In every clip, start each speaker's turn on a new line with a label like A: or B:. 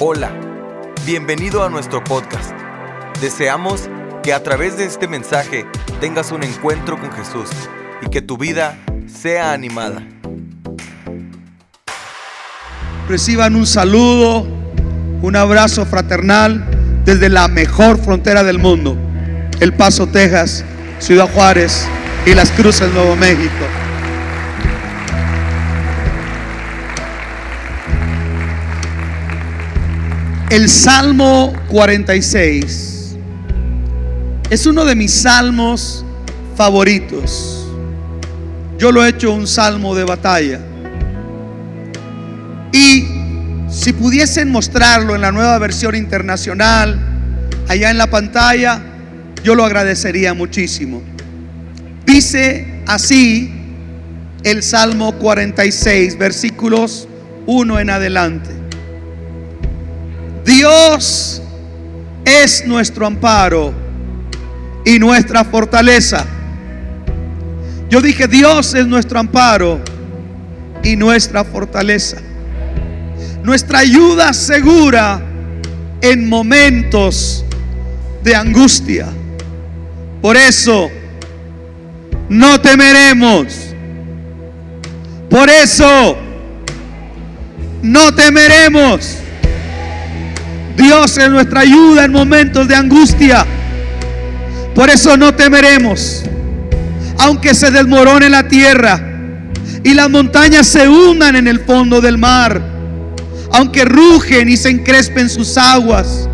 A: Hola, bienvenido a nuestro podcast. Deseamos que a través de este mensaje tengas un encuentro con Jesús y que tu vida sea animada.
B: Reciban un saludo, un abrazo fraternal desde la mejor frontera del mundo, El Paso, Texas, Ciudad Juárez y Las Cruces, Nuevo México. El Salmo 46 es uno de mis salmos favoritos. Yo lo he hecho un salmo de batalla. Y si pudiesen mostrarlo en la nueva versión internacional, allá en la pantalla, yo lo agradecería muchísimo. Dice así el Salmo 46, versículos 1 en adelante. Dios es nuestro amparo y nuestra fortaleza. Yo dije, Dios es nuestro amparo y nuestra fortaleza. Nuestra ayuda segura en momentos de angustia. Por eso no temeremos. Por eso no temeremos. Dios es nuestra ayuda en momentos de angustia. Por eso no temeremos. Aunque se desmorone la tierra y las montañas se hundan en el fondo del mar. Aunque rugen y se encrespen sus aguas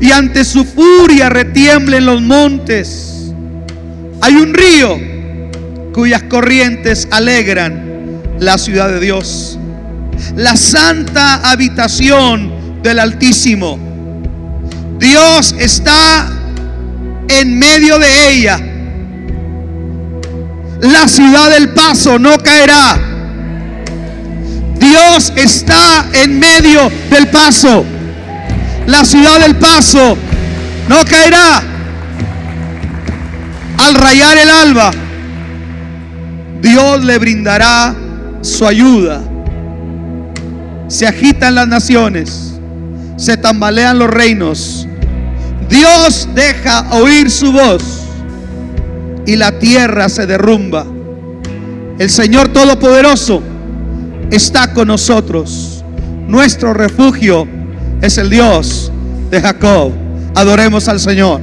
B: y ante su furia retiemblen los montes. Hay un río cuyas corrientes alegran la ciudad de Dios. La santa habitación del Altísimo. Dios está en medio de ella. La ciudad del paso no caerá. Dios está en medio del paso. La ciudad del paso no caerá. Al rayar el alba, Dios le brindará su ayuda. Se agitan las naciones, se tambalean los reinos. Dios deja oír su voz y la tierra se derrumba. El Señor Todopoderoso está con nosotros. Nuestro refugio es el Dios de Jacob. Adoremos al Señor.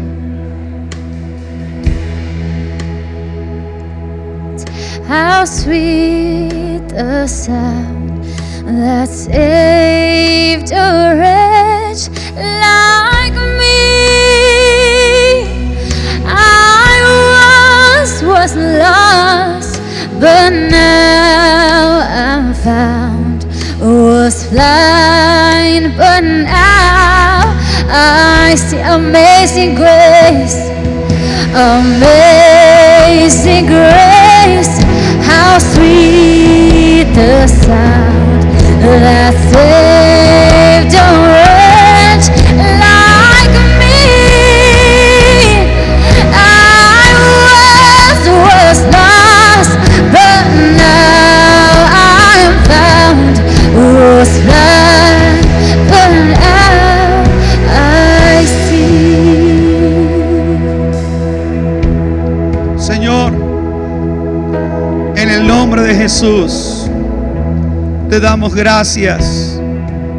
C: Was lost, but now I'm found. Was blind, but now I see amazing grace. Amazing grace, how sweet the sound that saved
B: Jesús, te damos gracias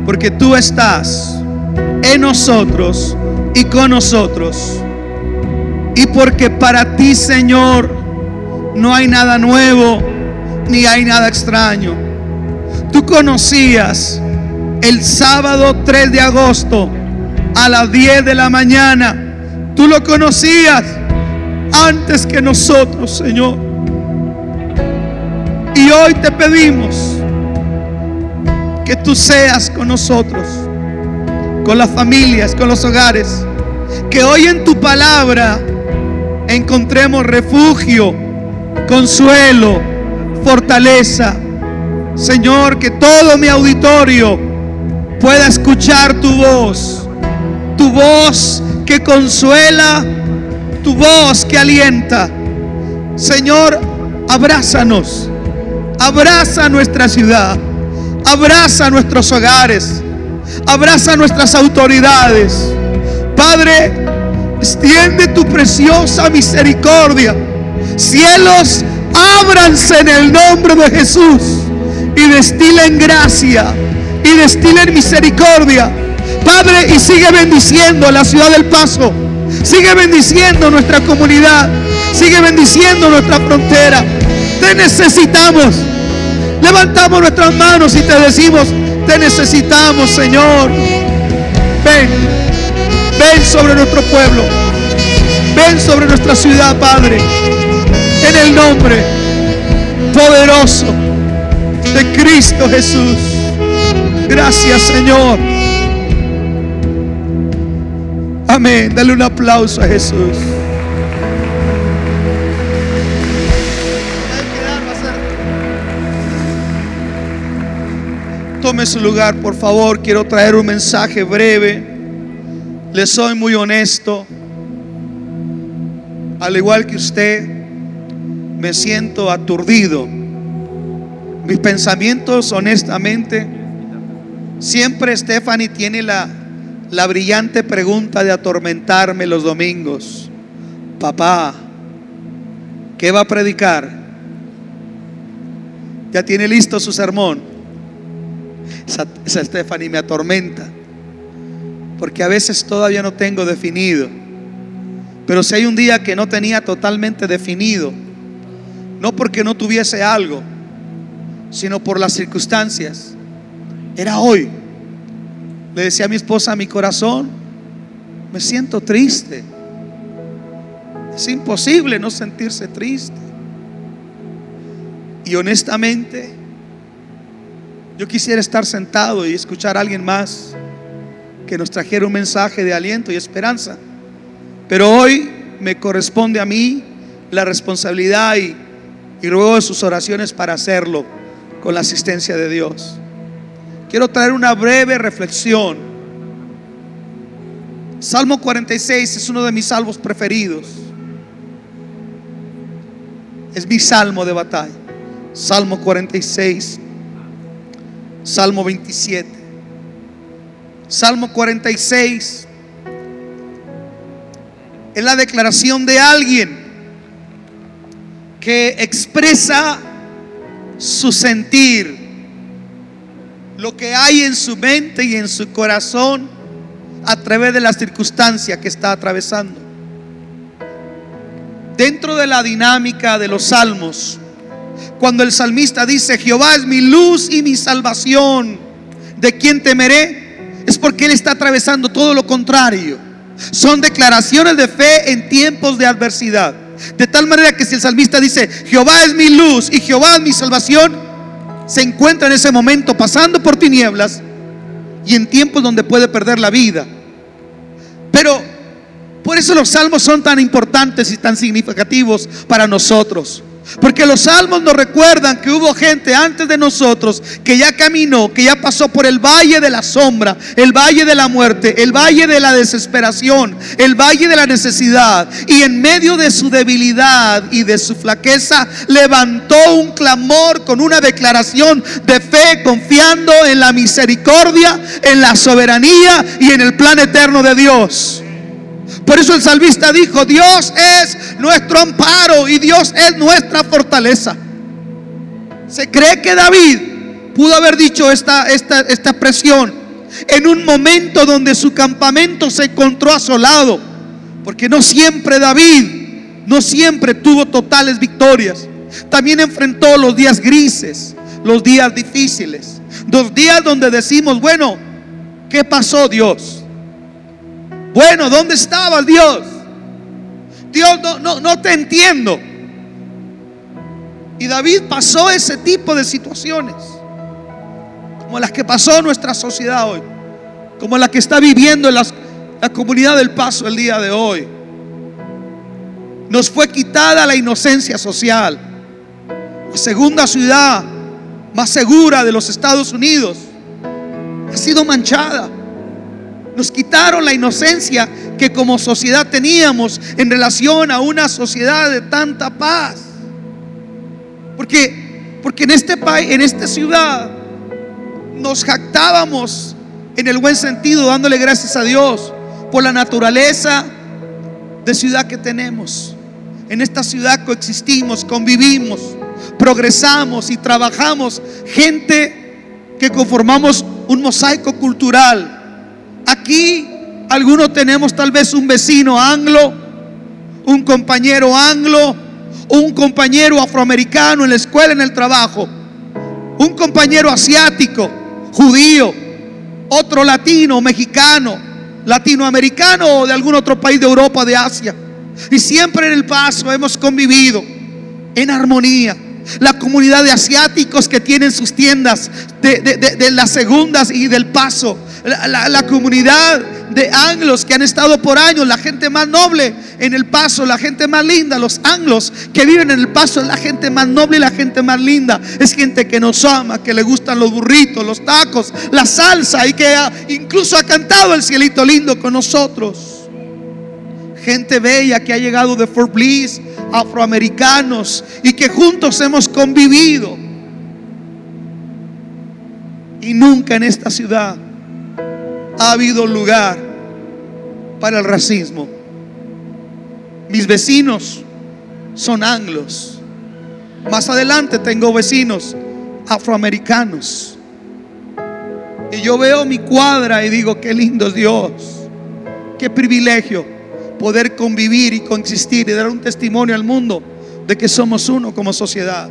B: porque tú estás en nosotros y con nosotros. Y porque para ti, Señor, no hay nada nuevo ni hay nada extraño. Tú conocías el sábado 3 de agosto a las 10 de la mañana. Tú lo conocías antes que nosotros, Señor. Hoy te pedimos que tú seas con nosotros, con las familias, con los hogares. Que hoy en tu palabra encontremos refugio, consuelo, fortaleza. Señor, que todo mi auditorio pueda escuchar tu voz. Tu voz que consuela, tu voz que alienta. Señor, abrázanos. Abraza nuestra ciudad. Abraza nuestros hogares. Abraza nuestras autoridades. Padre, extiende tu preciosa misericordia. Cielos, ábranse en el nombre de Jesús y destilen gracia y destilen misericordia. Padre, y sigue bendiciendo la ciudad del Paso. Sigue bendiciendo nuestra comunidad. Sigue bendiciendo nuestra frontera. Te necesitamos. Levantamos nuestras manos y te decimos, te necesitamos, Señor. Ven, ven sobre nuestro pueblo. Ven sobre nuestra ciudad, Padre. En el nombre poderoso de Cristo Jesús. Gracias, Señor. Amén. Dale un aplauso a Jesús. Tome su lugar, por favor. Quiero traer un mensaje breve. Le soy muy honesto. Al igual que usted, me siento aturdido. Mis pensamientos, honestamente, siempre Stephanie tiene la, la brillante pregunta de atormentarme los domingos. Papá, ¿qué va a predicar? Ya tiene listo su sermón. Esa, Stephanie me atormenta. Porque a veces todavía no tengo definido. Pero si hay un día que no tenía totalmente definido, no porque no tuviese algo, sino por las circunstancias, era hoy. Le decía a mi esposa, mi corazón, me siento triste. Es imposible no sentirse triste. Y honestamente, yo quisiera estar sentado y escuchar a alguien más que nos trajera un mensaje de aliento y esperanza. Pero hoy me corresponde a mí la responsabilidad y, y ruego de sus oraciones para hacerlo con la asistencia de Dios. Quiero traer una breve reflexión. Salmo 46 es uno de mis salmos preferidos. Es mi salmo de batalla. Salmo 46. Salmo 27. Salmo 46 es la declaración de alguien que expresa su sentir, lo que hay en su mente y en su corazón a través de la circunstancia que está atravesando. Dentro de la dinámica de los salmos, cuando el salmista dice, Jehová es mi luz y mi salvación, ¿de quién temeré? Es porque él está atravesando todo lo contrario. Son declaraciones de fe en tiempos de adversidad. De tal manera que si el salmista dice, Jehová es mi luz y Jehová es mi salvación, se encuentra en ese momento pasando por tinieblas y en tiempos donde puede perder la vida. Pero por eso los salmos son tan importantes y tan significativos para nosotros. Porque los salmos nos recuerdan que hubo gente antes de nosotros que ya caminó, que ya pasó por el valle de la sombra, el valle de la muerte, el valle de la desesperación, el valle de la necesidad. Y en medio de su debilidad y de su flaqueza levantó un clamor con una declaración de fe, confiando en la misericordia, en la soberanía y en el plan eterno de Dios. Por eso el salmista dijo, Dios es nuestro amparo y Dios es nuestra fortaleza. Se cree que David pudo haber dicho esta, esta, esta expresión en un momento donde su campamento se encontró asolado. Porque no siempre David, no siempre tuvo totales victorias. También enfrentó los días grises, los días difíciles. Los días donde decimos, bueno, ¿qué pasó Dios? Bueno, ¿dónde estabas Dios? Dios, no, no, no te entiendo. Y David pasó ese tipo de situaciones, como las que pasó nuestra sociedad hoy, como la que está viviendo la comunidad del paso el día de hoy. Nos fue quitada la inocencia social. La segunda ciudad más segura de los Estados Unidos ha sido manchada. Nos quitaron la inocencia que como sociedad teníamos en relación a una sociedad de tanta paz. Porque, porque en este país, en esta ciudad, nos jactábamos en el buen sentido, dándole gracias a Dios por la naturaleza de ciudad que tenemos. En esta ciudad coexistimos, convivimos, progresamos y trabajamos. Gente que conformamos un mosaico cultural. Aquí algunos tenemos tal vez un vecino anglo, un compañero anglo, un compañero afroamericano en la escuela, en el trabajo, un compañero asiático, judío, otro latino, mexicano, latinoamericano o de algún otro país de Europa, de Asia. Y siempre en el paso hemos convivido en armonía. La comunidad de asiáticos que tienen sus tiendas de, las segundas y del paso. La, comunidad de anglos que han estado por años, la gente más noble en el paso, la gente más linda, los anglos que viven en el paso, es la gente más noble y la gente más linda. Es gente que nos ama, que le gustan los burritos, los tacos, la salsa y que incluso ha cantado el cielito lindo con nosotros gente bella que ha llegado de Fort Bliss, afroamericanos, y que juntos hemos convivido. Y nunca en esta ciudad ha habido lugar para el racismo. Mis vecinos son anglos. Más adelante tengo vecinos afroamericanos. Y yo veo mi cuadra y digo, qué lindo es Dios. Qué privilegio poder convivir y coexistir y dar un testimonio al mundo de que somos uno como sociedad.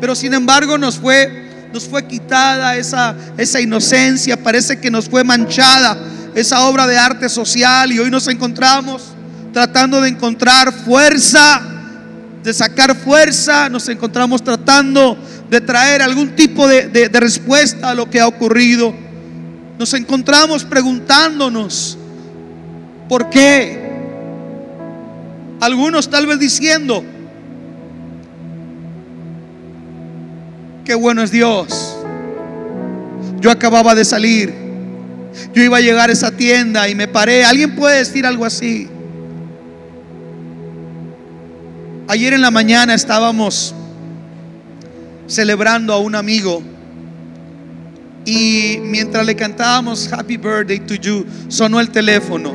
B: Pero sin embargo nos fue, nos fue quitada esa, esa inocencia, parece que nos fue manchada esa obra de arte social y hoy nos encontramos tratando de encontrar fuerza, de sacar fuerza, nos encontramos tratando de traer algún tipo de, de respuesta a lo que ha ocurrido. Nos encontramos preguntándonos, ¿por qué? Algunos tal vez diciendo, qué bueno es Dios. Yo acababa de salir. Yo iba a llegar a esa tienda y me paré. ¿Alguien puede decir algo así? Ayer en la mañana estábamos celebrando a un amigo y mientras le cantábamos Happy Birthday to You, sonó el teléfono.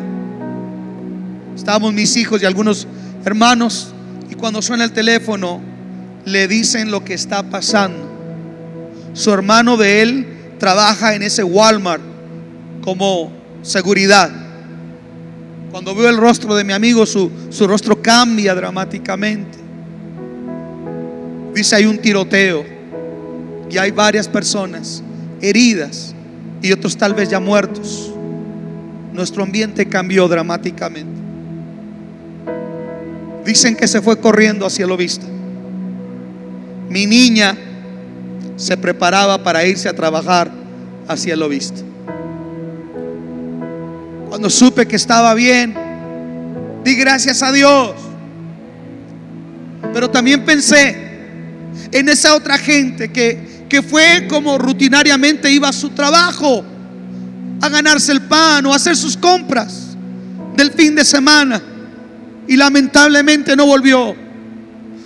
B: Estábamos mis hijos y algunos hermanos y cuando suena el teléfono le dicen lo que está pasando. Su hermano de él trabaja en ese Walmart como seguridad. Cuando veo el rostro de mi amigo, su, su rostro cambia dramáticamente. Dice, hay un tiroteo y hay varias personas heridas y otros tal vez ya muertos. Nuestro ambiente cambió dramáticamente. Dicen que se fue corriendo hacia lo visto. Mi niña se preparaba para irse a trabajar hacia lo visto. Cuando supe que estaba bien, di gracias a Dios. Pero también pensé en esa otra gente que, que fue como rutinariamente iba a su trabajo, a ganarse el pan o a hacer sus compras del fin de semana y lamentablemente no volvió.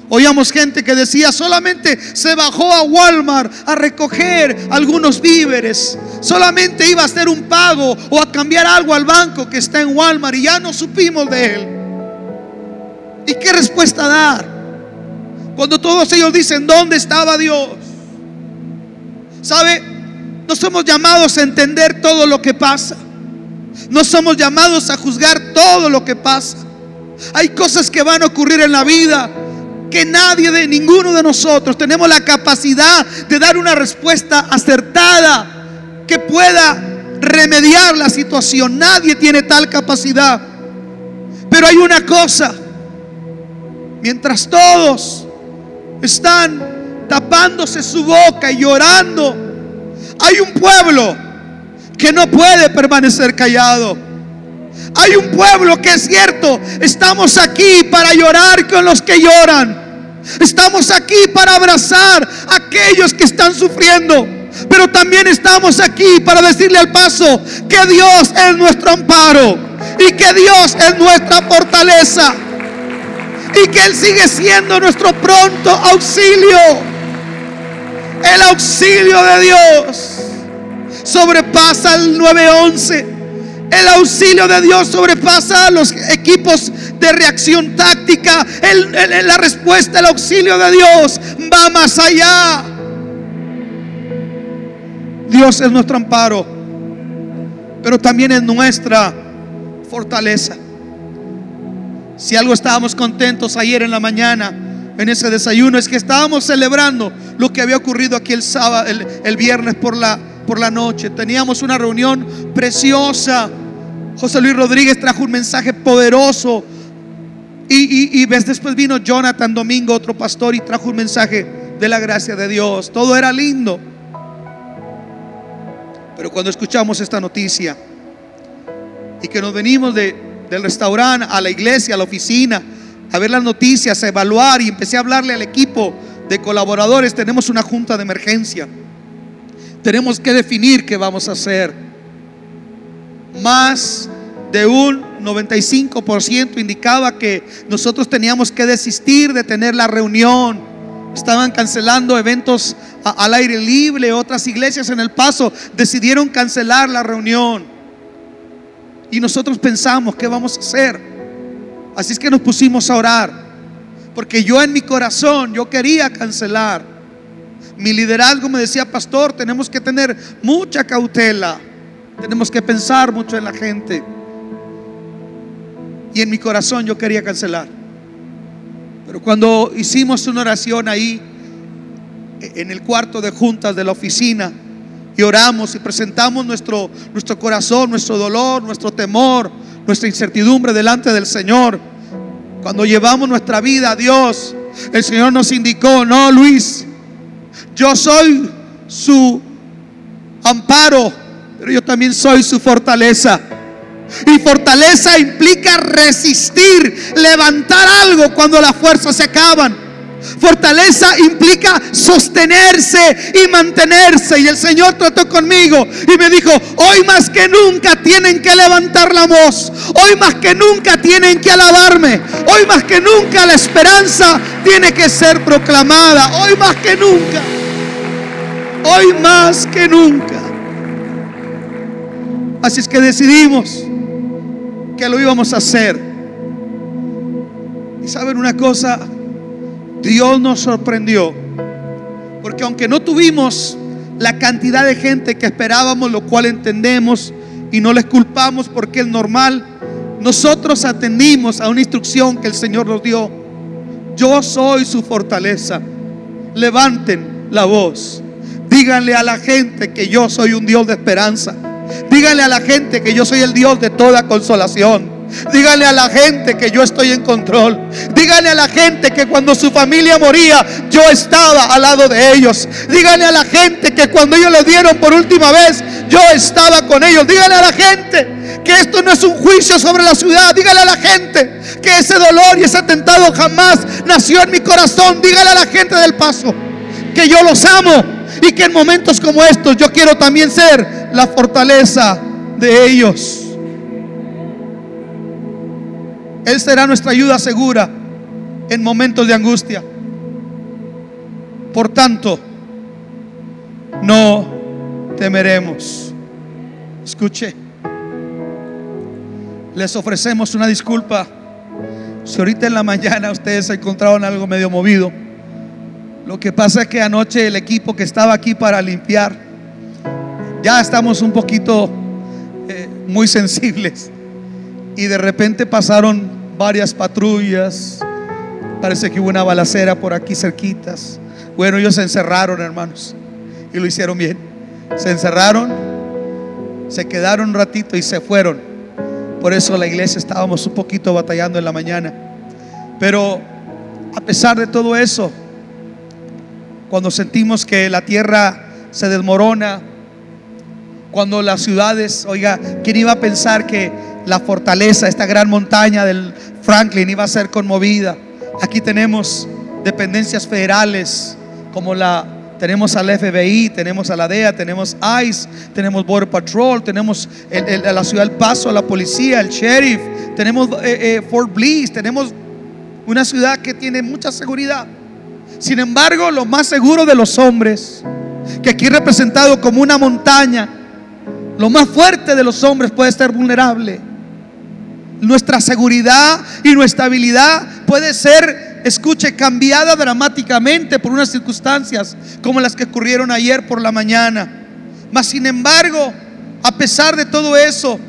B: Oíamos gente que decía, solamente se bajó a Walmart a recoger algunos víveres, solamente iba a hacer un pago o a cambiar algo al banco que está en Walmart y ya no supimos de él. ¿Y qué respuesta dar? Cuando todos ellos dicen, ¿dónde estaba Dios? ¿Sabe? No somos llamados a entender todo lo que pasa. No somos llamados a juzgar todo lo que pasa. Hay cosas que van a ocurrir en la vida que nadie de ninguno de nosotros tenemos la capacidad de dar una respuesta acertada que pueda remediar la situación. Nadie tiene tal capacidad. Pero hay una cosa, mientras todos están tapándose su boca y llorando, hay un pueblo que no puede permanecer callado. Hay un pueblo que es cierto, estamos aquí para llorar con los que lloran. Estamos aquí para abrazar a aquellos que están sufriendo. Pero también estamos aquí para decirle al paso que Dios es nuestro amparo y que Dios es nuestra fortaleza y que Él sigue siendo nuestro pronto auxilio. El auxilio de Dios. sobrepasa el 911. El auxilio de Dios sobrepasa a los equipos de reacción táctica. La respuesta, el auxilio de Dios va más allá. Dios es nuestro amparo, pero también es nuestra fortaleza. Si algo estábamos contentos ayer en la mañana en ese desayuno es que estábamos celebrando lo que había ocurrido aquí el sábado, el, viernes por la noche. Teníamos una reunión preciosa. José Luis Rodríguez trajo un mensaje poderoso. Y, y- y después vino Jonathan Domingo, otro pastor, y trajo un mensaje de la gracia de Dios. Todo era lindo. Pero cuando escuchamos esta noticia y que nos venimos de, del restaurante a la iglesia, a la oficina, a ver las noticias, a evaluar y empecé a hablarle al equipo de colaboradores, tenemos una junta de emergencia. Tenemos que definir qué vamos a hacer. Más de un 95% indicaba que nosotros teníamos que desistir de tener la reunión. Estaban cancelando eventos al aire libre, otras iglesias en El Paso decidieron cancelar la reunión. Y nosotros pensamos, ¿qué vamos a hacer? Así es que nos pusimos a orar. Porque yo en mi corazón, yo quería cancelar. Mi liderazgo me decía, pastor, tenemos que tener mucha cautela. Tenemos que pensar mucho en la gente. Y en mi corazón yo quería cancelar. Pero cuando hicimos una oración ahí, en el cuarto de juntas de la oficina, y oramos y presentamos nuestro, nuestro corazón, nuestro dolor, nuestro temor, nuestra incertidumbre delante del Señor. Cuando llevamos nuestra vida a Dios, el Señor nos indicó, no Luis, yo soy su amparo, pero yo también soy su fortaleza. Y fortaleza implica resistir, levantar algo cuando las fuerzas se acaban. Fortaleza implica sostenerse y mantenerse. Y el Señor trató conmigo y me dijo, hoy más que nunca tienen que levantar la voz. Hoy más que nunca tienen que alabarme. Hoy más que nunca la esperanza tiene que ser proclamada. Hoy más que nunca. Hoy más que nunca. Así es que decidimos que lo íbamos a hacer. Y saben una cosa, Dios nos sorprendió. Porque aunque no tuvimos la cantidad de gente que esperábamos, lo cual entendemos y no les culpamos porque es normal, nosotros atendimos a una instrucción que el Señor nos dio. Yo soy su fortaleza. Levanten la voz. Díganle a la gente que yo soy un Dios de esperanza. Díganle a la gente que yo soy el Dios de toda consolación. Díganle a la gente que yo estoy en control. Díganle a la gente que cuando su familia moría, yo estaba al lado de ellos. Díganle a la gente que cuando ellos le dieron por última vez, yo estaba con ellos. Díganle a la gente que esto no es un juicio sobre la ciudad. Díganle a la gente que ese dolor y ese atentado jamás nació en mi corazón. Díganle a la gente del paso que yo los amo y que en momentos como estos yo quiero también ser la fortaleza de ellos. Él será nuestra ayuda segura en momentos de angustia. Por tanto, no temeremos. Escuche, les ofrecemos una disculpa. Si ahorita en la mañana ustedes se encontraron algo medio movido, lo que pasa es que anoche el equipo que estaba aquí para limpiar, ya estamos un poquito eh, muy sensibles. Y de repente pasaron varias patrullas. Parece que hubo una balacera por aquí cerquitas. Bueno, ellos se encerraron, hermanos. Y lo hicieron bien. Se encerraron, se quedaron un ratito y se fueron. Por eso la iglesia estábamos un poquito batallando en la mañana. Pero a pesar de todo eso, cuando sentimos que la tierra se desmorona, cuando las ciudades, oiga, ¿quién iba a pensar que la fortaleza, esta gran montaña del Franklin iba a ser conmovida? Aquí tenemos dependencias federales como la tenemos al FBI, tenemos a la DEA, tenemos ICE, tenemos Border Patrol, tenemos el- la ciudad del Paso, la policía, el sheriff, tenemos eh, eh, Fort Bliss, tenemos una ciudad que tiene mucha seguridad. Sin embargo, lo más seguro de los hombres, que aquí representado como una montaña, Lo más fuerte de los hombres puede ser vulnerable. Nuestra seguridad y nuestra habilidad puede ser, escuche, cambiada dramáticamente por unas circunstancias como las que ocurrieron ayer por la mañana. Mas sin embargo, a pesar de todo eso,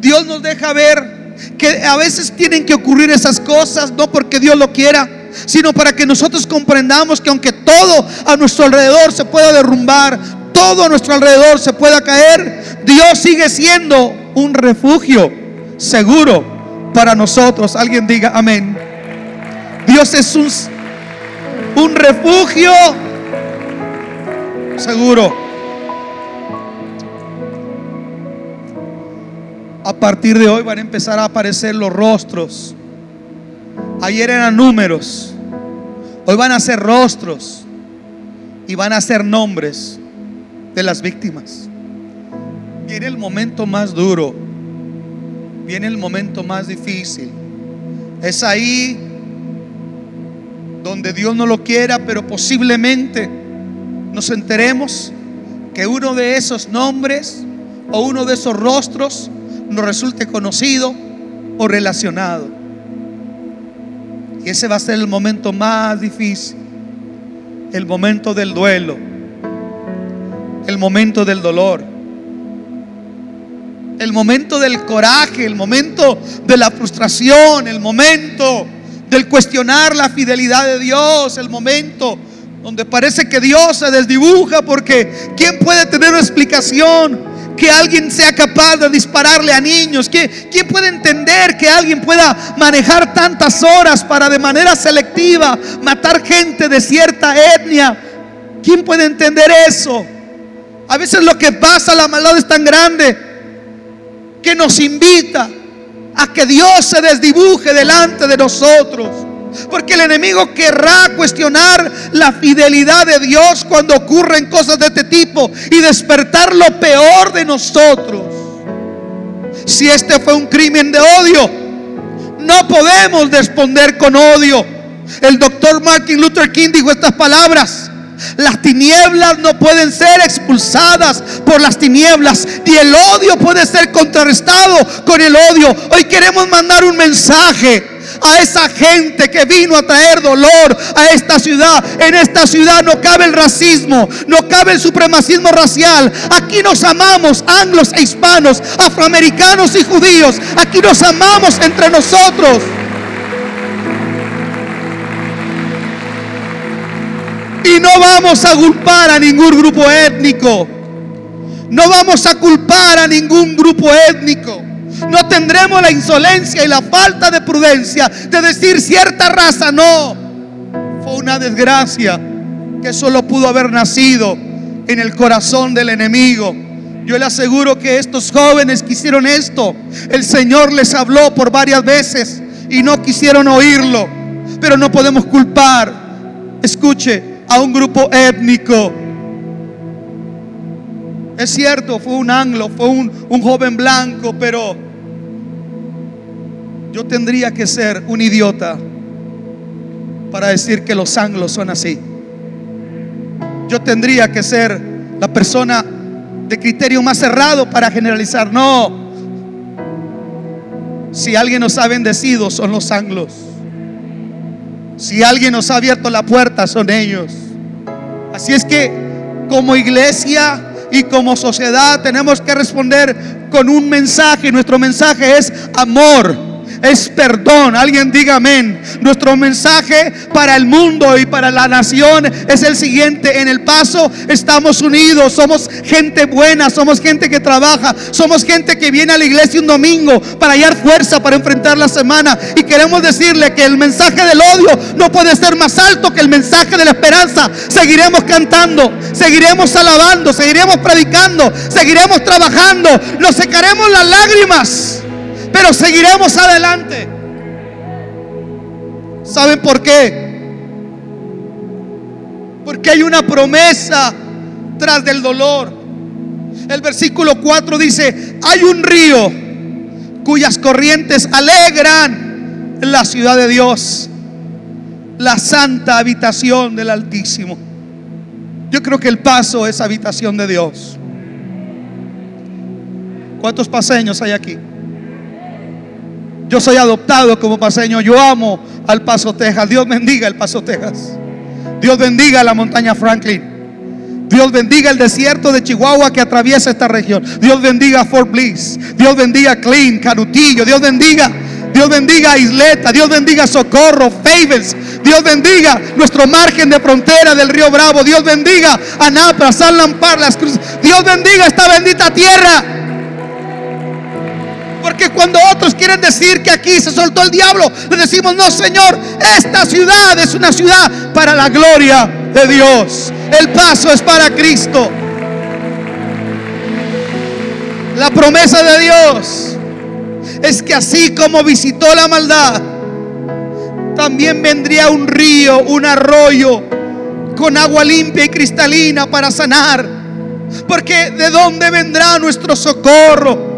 B: Dios nos deja ver que a veces tienen que ocurrir esas cosas, no porque Dios lo quiera, sino para que nosotros comprendamos que aunque todo a nuestro alrededor se pueda derrumbar, todo a nuestro alrededor se pueda caer, Dios sigue siendo un refugio seguro para nosotros. Alguien diga amén. Dios es un, un refugio seguro. A partir de hoy van a empezar a aparecer los rostros. Ayer eran números. Hoy van a ser rostros. Y van a ser nombres de las víctimas. Viene el momento más duro. Viene el momento más difícil. Es ahí donde Dios no lo quiera, pero posiblemente nos enteremos que uno de esos nombres o uno de esos rostros nos resulte conocido o relacionado. Y ese va a ser el momento más difícil, el momento del duelo, el momento del dolor, el momento del coraje, el momento de la frustración, el momento del cuestionar la fidelidad de Dios, el momento donde parece que Dios se desdibuja porque ¿quién puede tener una explicación? que alguien sea capaz de dispararle a niños? ¿Quién, ¿Quién, puede entender que alguien pueda manejar tantas horas para de manera selectiva matar gente de cierta etnia? ¿Quién puede entender eso? A veces lo que pasa, la maldad es tan grande que nos invita a que Dios se desdibuje delante de nosotros. Porque el enemigo querrá cuestionar la fidelidad de Dios cuando ocurren cosas de este tipo y despertar lo peor de nosotros. Si este fue un crimen de odio, no podemos responder con odio. El doctor Martin Luther King dijo estas palabras. Las tinieblas no pueden ser expulsadas por las tinieblas, ni el odio puede ser contrarrestado con el odio. Hoy queremos mandar un mensaje a esa gente que vino a traer dolor a esta ciudad. En esta ciudad no cabe el racismo, no cabe el supremacismo racial. Aquí nos amamos, anglos e hispanos, afroamericanos y judíos. Aquí nos amamos entre nosotros. Y no vamos a culpar a ningún grupo étnico. No vamos a culpar a ningún grupo étnico. No tendremos la insolencia y la falta de prudencia de decir cierta raza. No. Fue una desgracia que solo pudo haber nacido en el corazón del enemigo. Yo le aseguro que estos jóvenes que hicieron esto, el Señor les habló por varias veces y no quisieron oírlo. Pero no podemos culpar, escuche, a un grupo étnico. Es cierto, fue un anglo, fue un, un joven blanco, pero yo tendría que ser un idiota para decir que los anglos son así. Yo tendría que ser la persona de criterio más cerrado para generalizar. No. Si alguien nos ha bendecido, son los anglos. Si alguien nos ha abierto la puerta, son ellos. Así es que como iglesia y como sociedad tenemos que responder con un mensaje. Nuestro mensaje es amor es perdón. Alguien diga amén. Nuestro mensaje para el mundo y para la nación es el siguiente. En el paso estamos unidos. Somos gente buena. Somos gente que trabaja. Somos gente que viene a la iglesia un domingo para hallar fuerza para enfrentar la semana. Y queremos decirle que el mensaje del odio no puede ser más alto que el mensaje de la esperanza. Seguiremos cantando. Seguiremos alabando. Seguiremos predicando. Seguiremos trabajando. Nos secaremos las lágrimas pero seguiremos adelante. ¿Saben por qué? Porque hay una promesa tras del dolor. El versículo 4 dice, hay un río cuyas corrientes alegran la ciudad de Dios, la santa habitación del Altísimo. Yo creo que el paso es habitación de Dios. ¿Cuántos paseños hay aquí? Yo soy adoptado como paseño. Yo amo al Paso Texas. Dios bendiga el Paso Texas. Dios bendiga la montaña Franklin. Dios bendiga el desierto de Chihuahua que atraviesa esta región. Dios bendiga Fort Bliss. Dios bendiga Clean, Carutillo. Dios bendiga. Dios bendiga Isleta. Dios bendiga Socorro, Favels. Dios bendiga nuestro margen de frontera del río Bravo. Dios bendiga Anapra, San Lampar, las Cruces. Dios bendiga esta bendita tierra. Porque cuando otros quieren decir que aquí se soltó el diablo, le decimos, no Señor, esta ciudad es una ciudad para la gloria de Dios. El paso es para Cristo. La promesa de Dios es que así como visitó la maldad, también vendría un río, un arroyo con agua limpia y cristalina para sanar. Porque de dónde vendrá nuestro socorro?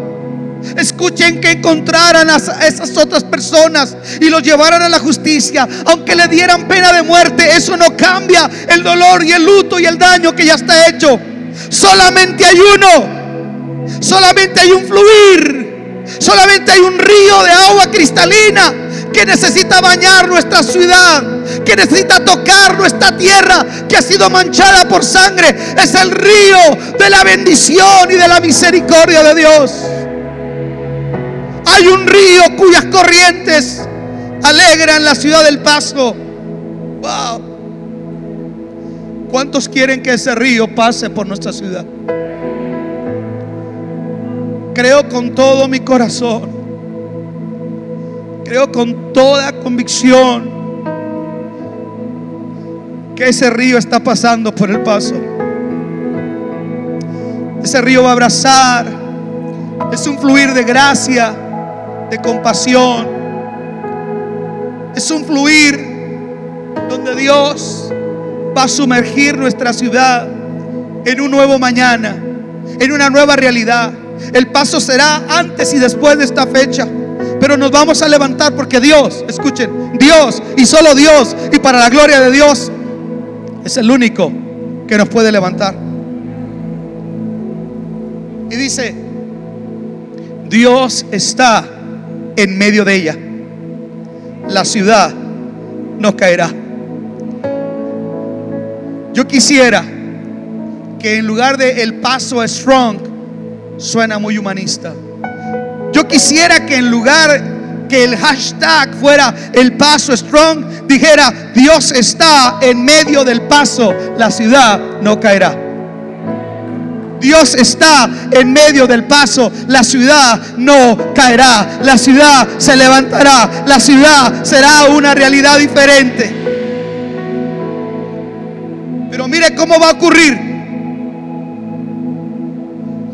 B: Escuchen que encontraran a esas otras personas y los llevaran a la justicia. Aunque le dieran pena de muerte, eso no cambia el dolor y el luto y el daño que ya está hecho. Solamente hay uno. Solamente hay un fluir. Solamente hay un río de agua cristalina que necesita bañar nuestra ciudad, que necesita tocar nuestra tierra que ha sido manchada por sangre. Es el río de la bendición y de la misericordia de Dios. Hay un río cuyas corrientes alegran la ciudad del Paso. Wow. ¿Cuántos quieren que ese río pase por nuestra ciudad? Creo con todo mi corazón. Creo con toda convicción que ese río está pasando por el paso. Ese río va a abrazar. Es un fluir de gracia de compasión. Es un fluir donde Dios va a sumergir nuestra ciudad en un nuevo mañana, en una nueva realidad. El paso será antes y después de esta fecha. Pero nos vamos a levantar porque Dios, escuchen, Dios y solo Dios y para la gloria de Dios es el único que nos puede levantar. Y dice, Dios está en medio de ella. La ciudad no caerá. Yo quisiera que en lugar de el paso strong suena muy humanista. Yo quisiera que en lugar que el hashtag fuera el paso strong, dijera Dios está en medio del paso, la ciudad no caerá. Dios está en medio del paso. La ciudad no caerá. La ciudad se levantará. La ciudad será una realidad diferente. Pero mire cómo va a ocurrir.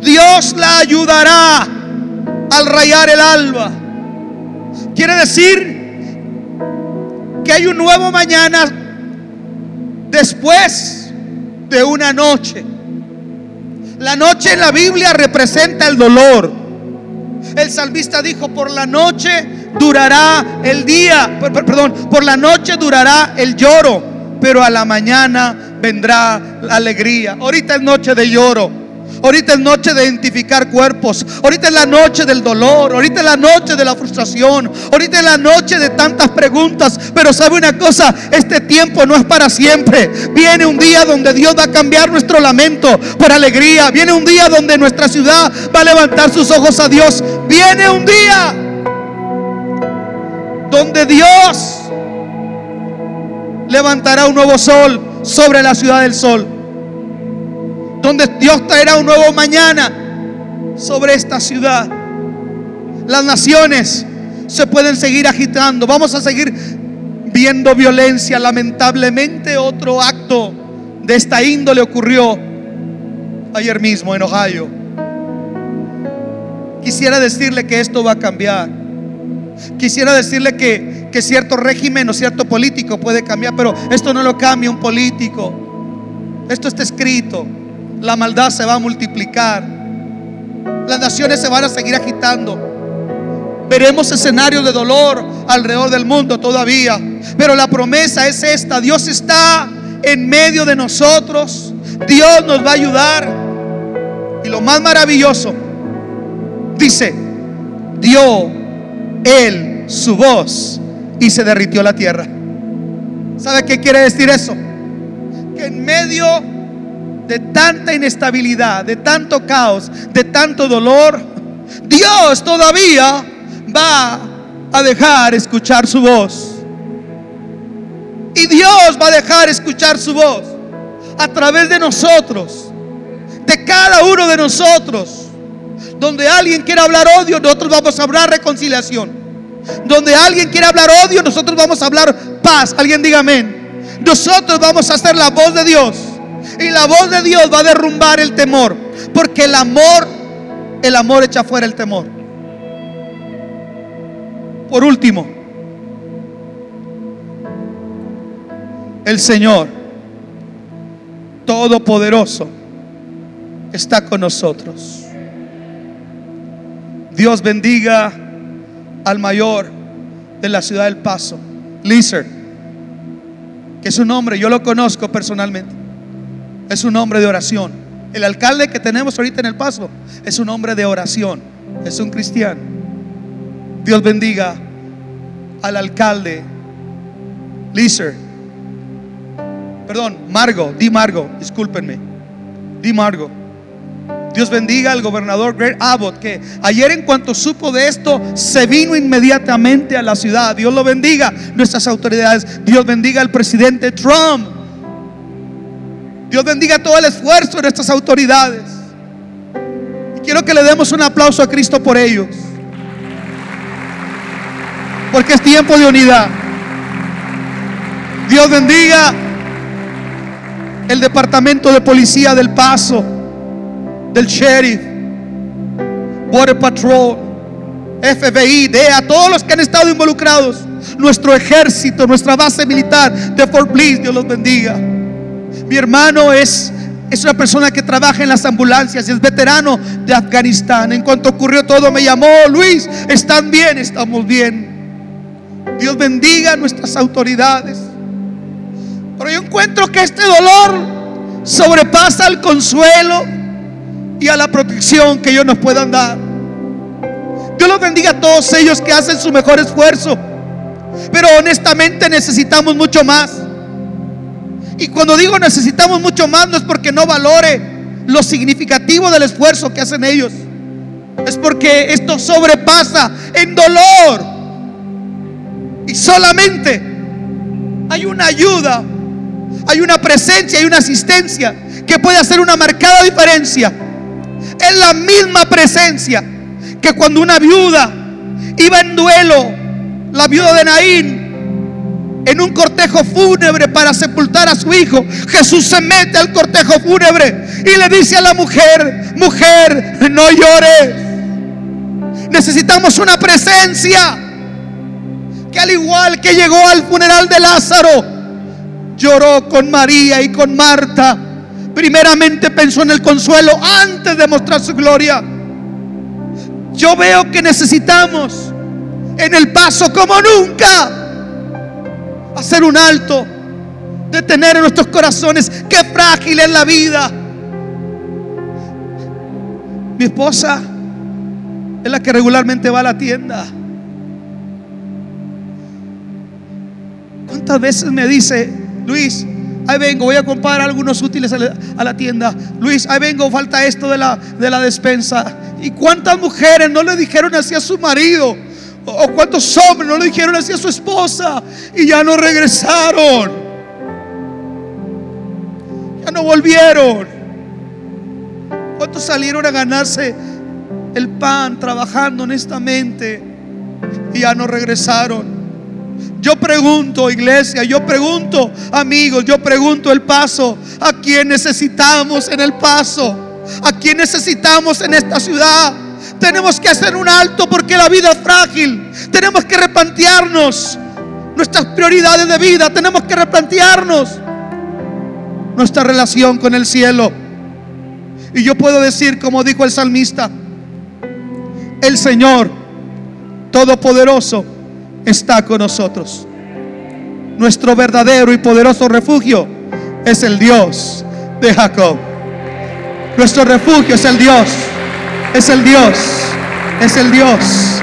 B: Dios la ayudará al rayar el alba. Quiere decir que hay un nuevo mañana después de una noche. La noche en la Biblia representa el dolor. El salmista dijo, por la noche durará el día, perdón, por la noche durará el lloro, pero a la mañana vendrá la alegría. Ahorita es noche de lloro. Ahorita es noche de identificar cuerpos. Ahorita es la noche del dolor. Ahorita es la noche de la frustración. Ahorita es la noche de tantas preguntas. Pero sabe una cosa, este tiempo no es para siempre. Viene un día donde Dios va a cambiar nuestro lamento por alegría. Viene un día donde nuestra ciudad va a levantar sus ojos a Dios. Viene un día donde Dios levantará un nuevo sol sobre la ciudad del sol donde Dios traerá un nuevo mañana sobre esta ciudad. Las naciones se pueden seguir agitando. Vamos a seguir viendo violencia. Lamentablemente otro acto de esta índole ocurrió ayer mismo en Ohio. Quisiera decirle que esto va a cambiar. Quisiera decirle que, que cierto régimen o cierto político puede cambiar, pero esto no lo cambia un político. Esto está escrito la maldad se va a multiplicar. Las naciones se van a seguir agitando. Veremos escenarios de dolor alrededor del mundo todavía. Pero la promesa es esta. Dios está en medio de nosotros. Dios nos va a ayudar. Y lo más maravilloso Dice, dio él su voz y se derritió la tierra. ¿Sabe qué quiere decir eso? Que en medio de tanta inestabilidad, de tanto caos, de tanto dolor, Dios todavía va a dejar escuchar su voz. Y Dios va a dejar escuchar su voz a través de nosotros, de cada uno de nosotros. Donde alguien quiere hablar odio, nosotros vamos a hablar reconciliación. Donde alguien quiere hablar odio, nosotros vamos a hablar paz. Alguien diga amén. Nosotros vamos a hacer la voz de Dios. Y la voz de Dios va a derrumbar el temor. Porque el amor, el amor echa fuera el temor. Por último, el Señor Todopoderoso está con nosotros. Dios bendiga al mayor de la ciudad del Paso, Lizer, que es un hombre, yo lo conozco personalmente, es un hombre de oración. El alcalde que tenemos ahorita en el Paso es un hombre de oración, es un cristiano. Dios bendiga al alcalde Lizer. Perdón, Margo, di Margo, discúlpenme. Di Margo. Dios bendiga al gobernador Greg Abbott, que ayer en cuanto supo de esto, se vino inmediatamente a la ciudad. Dios lo bendiga, nuestras autoridades. Dios bendiga al presidente Trump. Dios bendiga todo el esfuerzo de nuestras autoridades. Y quiero que le demos un aplauso a Cristo por ellos. Porque es tiempo de unidad. Dios bendiga el departamento de policía del Paso, del sheriff, Border Patrol, FBI, DEA, todos los que han estado involucrados, nuestro ejército, nuestra base militar de Fort Bliss, Dios los bendiga. Mi hermano es es una persona que trabaja en las ambulancias es veterano de Afganistán. En cuanto ocurrió todo, me llamó Luis. ¿Están bien? Estamos bien. Dios bendiga a nuestras autoridades. Pero yo encuentro que este dolor sobrepasa al consuelo y a la protección que ellos nos puedan dar. Dios los bendiga a todos ellos que hacen su mejor esfuerzo. Pero honestamente necesitamos mucho más. Y cuando digo necesitamos mucho más no es porque no valore lo significativo del esfuerzo que hacen ellos. Es porque esto sobrepasa en dolor. Y solamente hay una ayuda, hay una presencia, hay una asistencia que puede hacer una marcada diferencia. Es la misma presencia que cuando una viuda iba en duelo, la viuda de Naín, en un cortejo fúnebre para sepultar a su hijo, Jesús se mete al cortejo fúnebre y le dice a la mujer, mujer, no llores. Necesitamos una presencia que al igual que llegó al funeral de Lázaro, lloró con María y con Marta. Primeramente pensó en el consuelo antes de mostrar su gloria. Yo veo que necesitamos en el paso como nunca hacer un alto, detener en nuestros corazones. Qué frágil es la vida. Mi esposa es la que regularmente va a la tienda. ¿Cuántas veces me dice, Luis, ahí vengo, voy a comprar algunos útiles a la, tienda. Luis, ahí vengo, falta esto de la, de la despensa. ¿Y cuántas mujeres no le dijeron así a su marido? O cuántos hombres no le dijeron así a su esposa y ya no regresaron. Ya no volvieron. ¿Cuántos salieron a ganarse el pan trabajando honestamente y ya no regresaron? Yo pregunto, iglesia, yo pregunto, amigos, yo pregunto el paso. ¿A quién necesitamos en el paso? ¿A quién necesitamos en esta ciudad? Tenemos que hacer un alto porque la vida es frágil. Tenemos que replantearnos nuestras prioridades de vida. Tenemos que replantearnos nuestra relación con el cielo. Y yo puedo decir, como dijo el salmista, el Señor Todopoderoso está con nosotros. Nuestro verdadero y poderoso refugio es el Dios de Jacob. Nuestro refugio es el Dios es el Dios es el Dios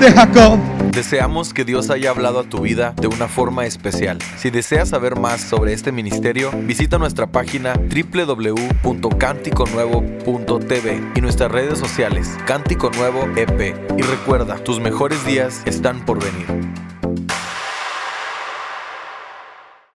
B: de Jacob.
A: Deseamos que Dios haya hablado a tu vida de una forma especial. Si deseas saber más sobre este ministerio, visita nuestra página www.canticonuevo.tv y nuestras redes sociales Cántico Nuevo EP. Y recuerda, tus mejores días están por venir.